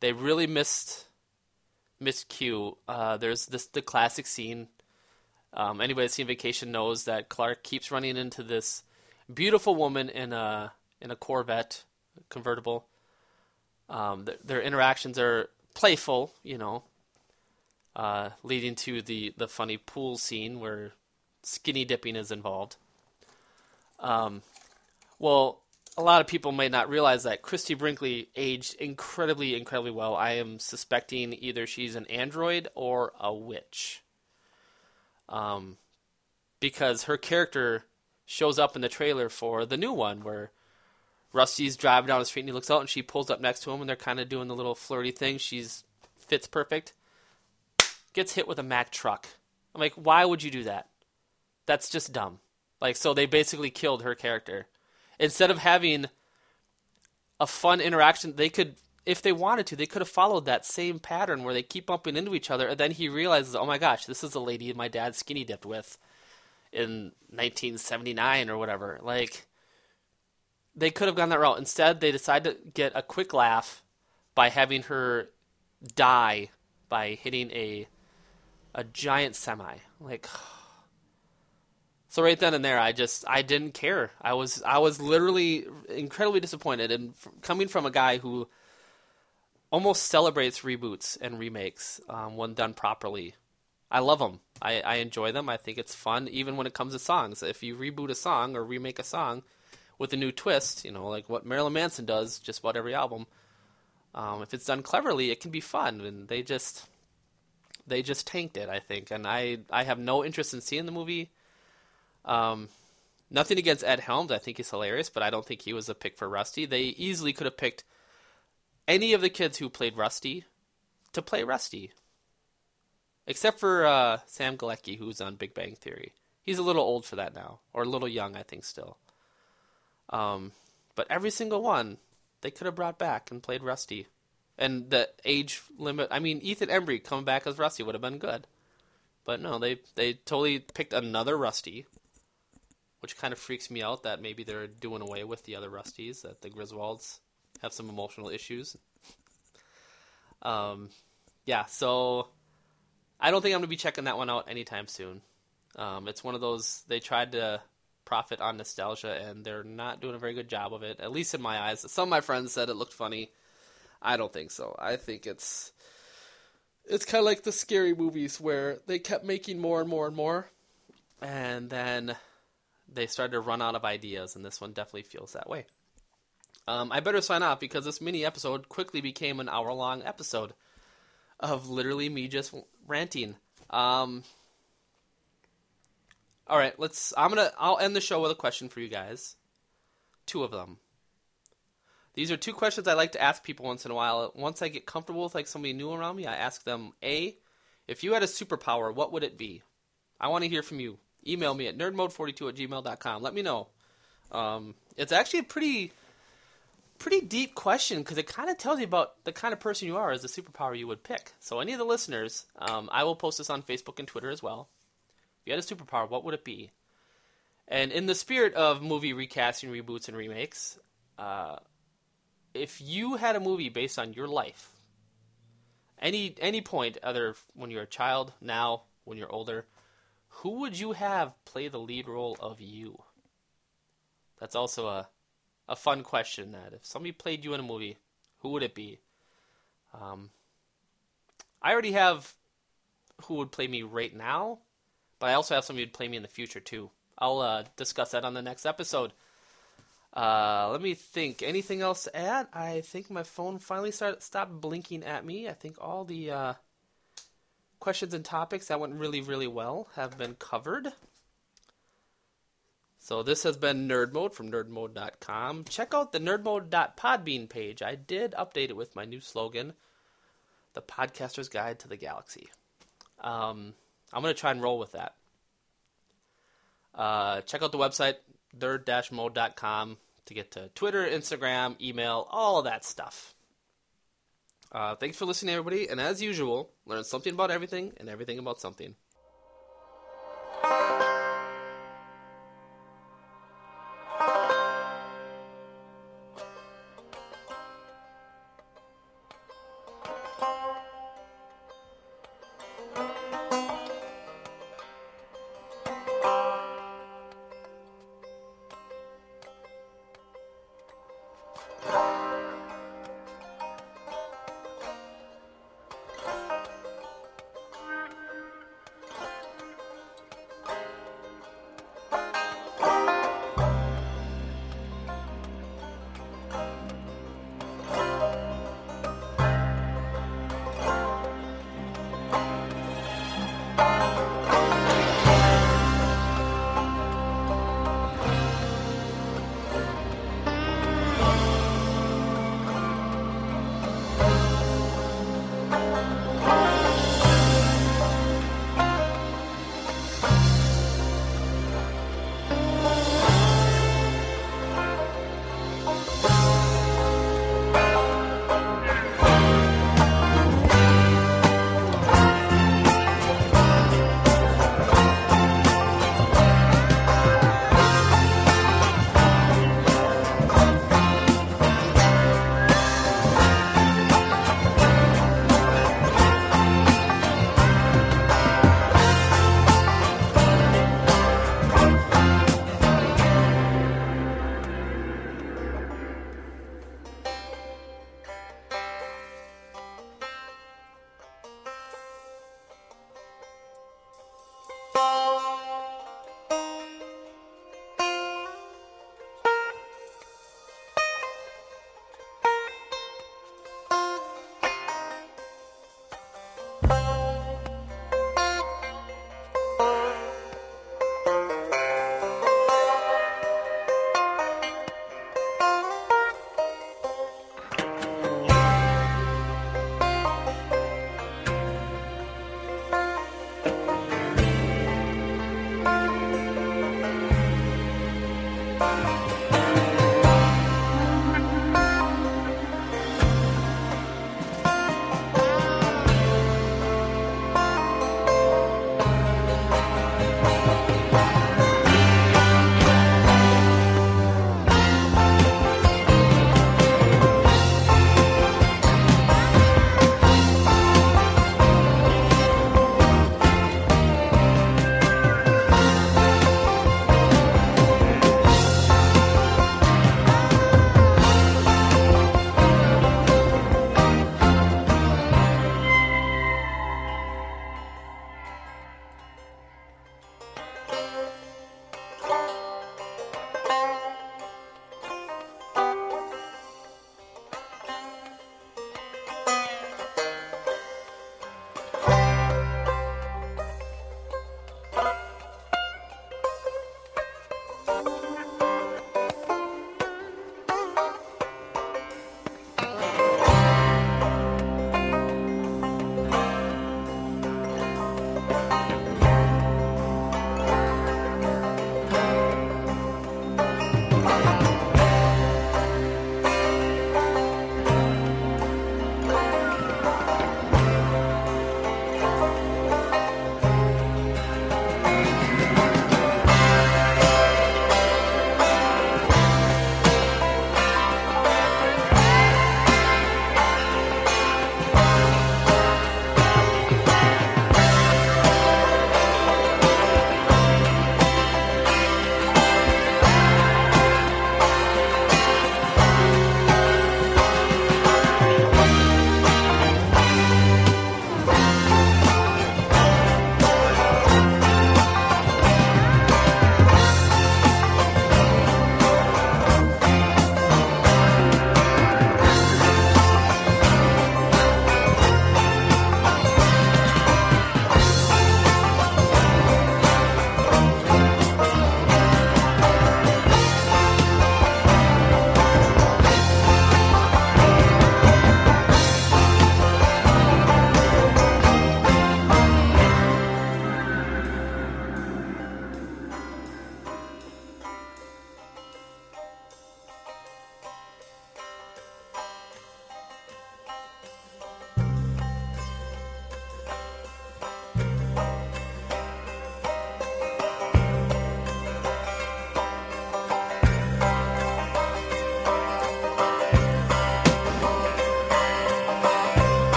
they really missed missed cue. Uh, there's this the classic scene. Um, anybody that's seen Vacation knows that Clark keeps running into this beautiful woman in a in a Corvette convertible. Um, th- their interactions are playful, you know, uh, leading to the the funny pool scene where skinny dipping is involved. Um, well, a lot of people may not realize that Christie Brinkley aged incredibly, incredibly well. I am suspecting either she's an android or a witch. Um, because her character shows up in the trailer for the new one where Rusty's driving down the street and he looks out and she pulls up next to him and they're kind of doing the little flirty thing. She's fits perfect. Gets hit with a Mack truck. I'm like, why would you do that? That's just dumb. Like, so they basically killed her character. Instead of having a fun interaction, they could, if they wanted to, they could have followed that same pattern where they keep bumping into each other, and then he realizes, oh my gosh, this is the lady my dad skinny dipped with in 1979 or whatever. Like, they could have gone that route. Instead, they decided to get a quick laugh by having her die by hitting a a giant semi. Like so right then and there I just I didn't care. I was I was literally incredibly disappointed and f- coming from a guy who almost celebrates reboots and remakes um, when done properly. I love them. I, I enjoy them. I think it's fun, even when it comes to songs. If you reboot a song or remake a song with a new twist, you know, like what Marilyn Manson does, just about every album. Um, if it's done cleverly, it can be fun, and they just they just tanked it, I think. And I I have no interest in seeing the movie. Um, nothing against Ed Helms, I think he's hilarious, but I don't think he was a pick for Rusty. They easily could have picked any of the kids who played Rusty to play Rusty, except for uh, Sam Galecki, who's on Big Bang Theory. He's a little old for that now, or a little young, I think, still. Um, but every single one they could have brought back and played Rusty. And the age limit, I mean, Ethan Embry coming back as Rusty would have been good. But no, they they totally picked another Rusty, which kind of freaks me out that maybe they're doing away with the other Rusties, that the Griswolds have some emotional issues. Um, yeah, so I don't think I'm to be checking that one out anytime soon. Um, it's one of those, they tried to profit on nostalgia, and they're not doing a very good job of it, at least in my eyes. Some of my friends said it looked funny. I don't think so. I think it's it's kind of like the scary movies where they kept making more and more and more, and then they started to run out of ideas, and this one definitely feels that way. Um, I better sign off because this mini episode quickly became an hour long episode of literally me just ranting. Um, all right, let's. I'm gonna. I'll end the show with a question for you guys. Two of them. These are two questions I like to ask people once in a while. Once I get comfortable with like somebody new around me, I ask them: A, if you had a superpower, what would it be? I want to hear from you. Email me at nerdmode42 at gmail.com. Let me know. Um, it's actually a pretty, pretty deep question because it kind of tells you about the kind of person you are as the superpower you would pick. So, any of the listeners, um, I will post this on Facebook and Twitter as well If you had a superpower, what would it be? And in the spirit of movie recasting, reboots, and remakes, uh, if you had a movie based on your life, any any point, either when you're a child, now, when you're older, who would you have play the lead role of you? That's also a a fun question. That if somebody played you in a movie, who would it be? Um, I already have who would play me right now, but I also have somebody who'd play me in the future too. I'll uh, discuss that on the next episode. Uh, let me think. Anything else to add? I think my phone finally started stopped blinking at me. I think all the uh, questions and topics that went really, really well have been covered. So this has been Nerd Mode from nerdmode.com. Check out the nerdmode.podbean page. I did update it with my new slogan, The Podcaster's Guide to the Galaxy. Um, I'm going to try and roll with that. Uh, check out the website, nerd-mode.com, to get to Twitter, Instagram, email, all that stuff. Uh, thanks for listening, everybody. And as usual, learn something about everything and everything about something.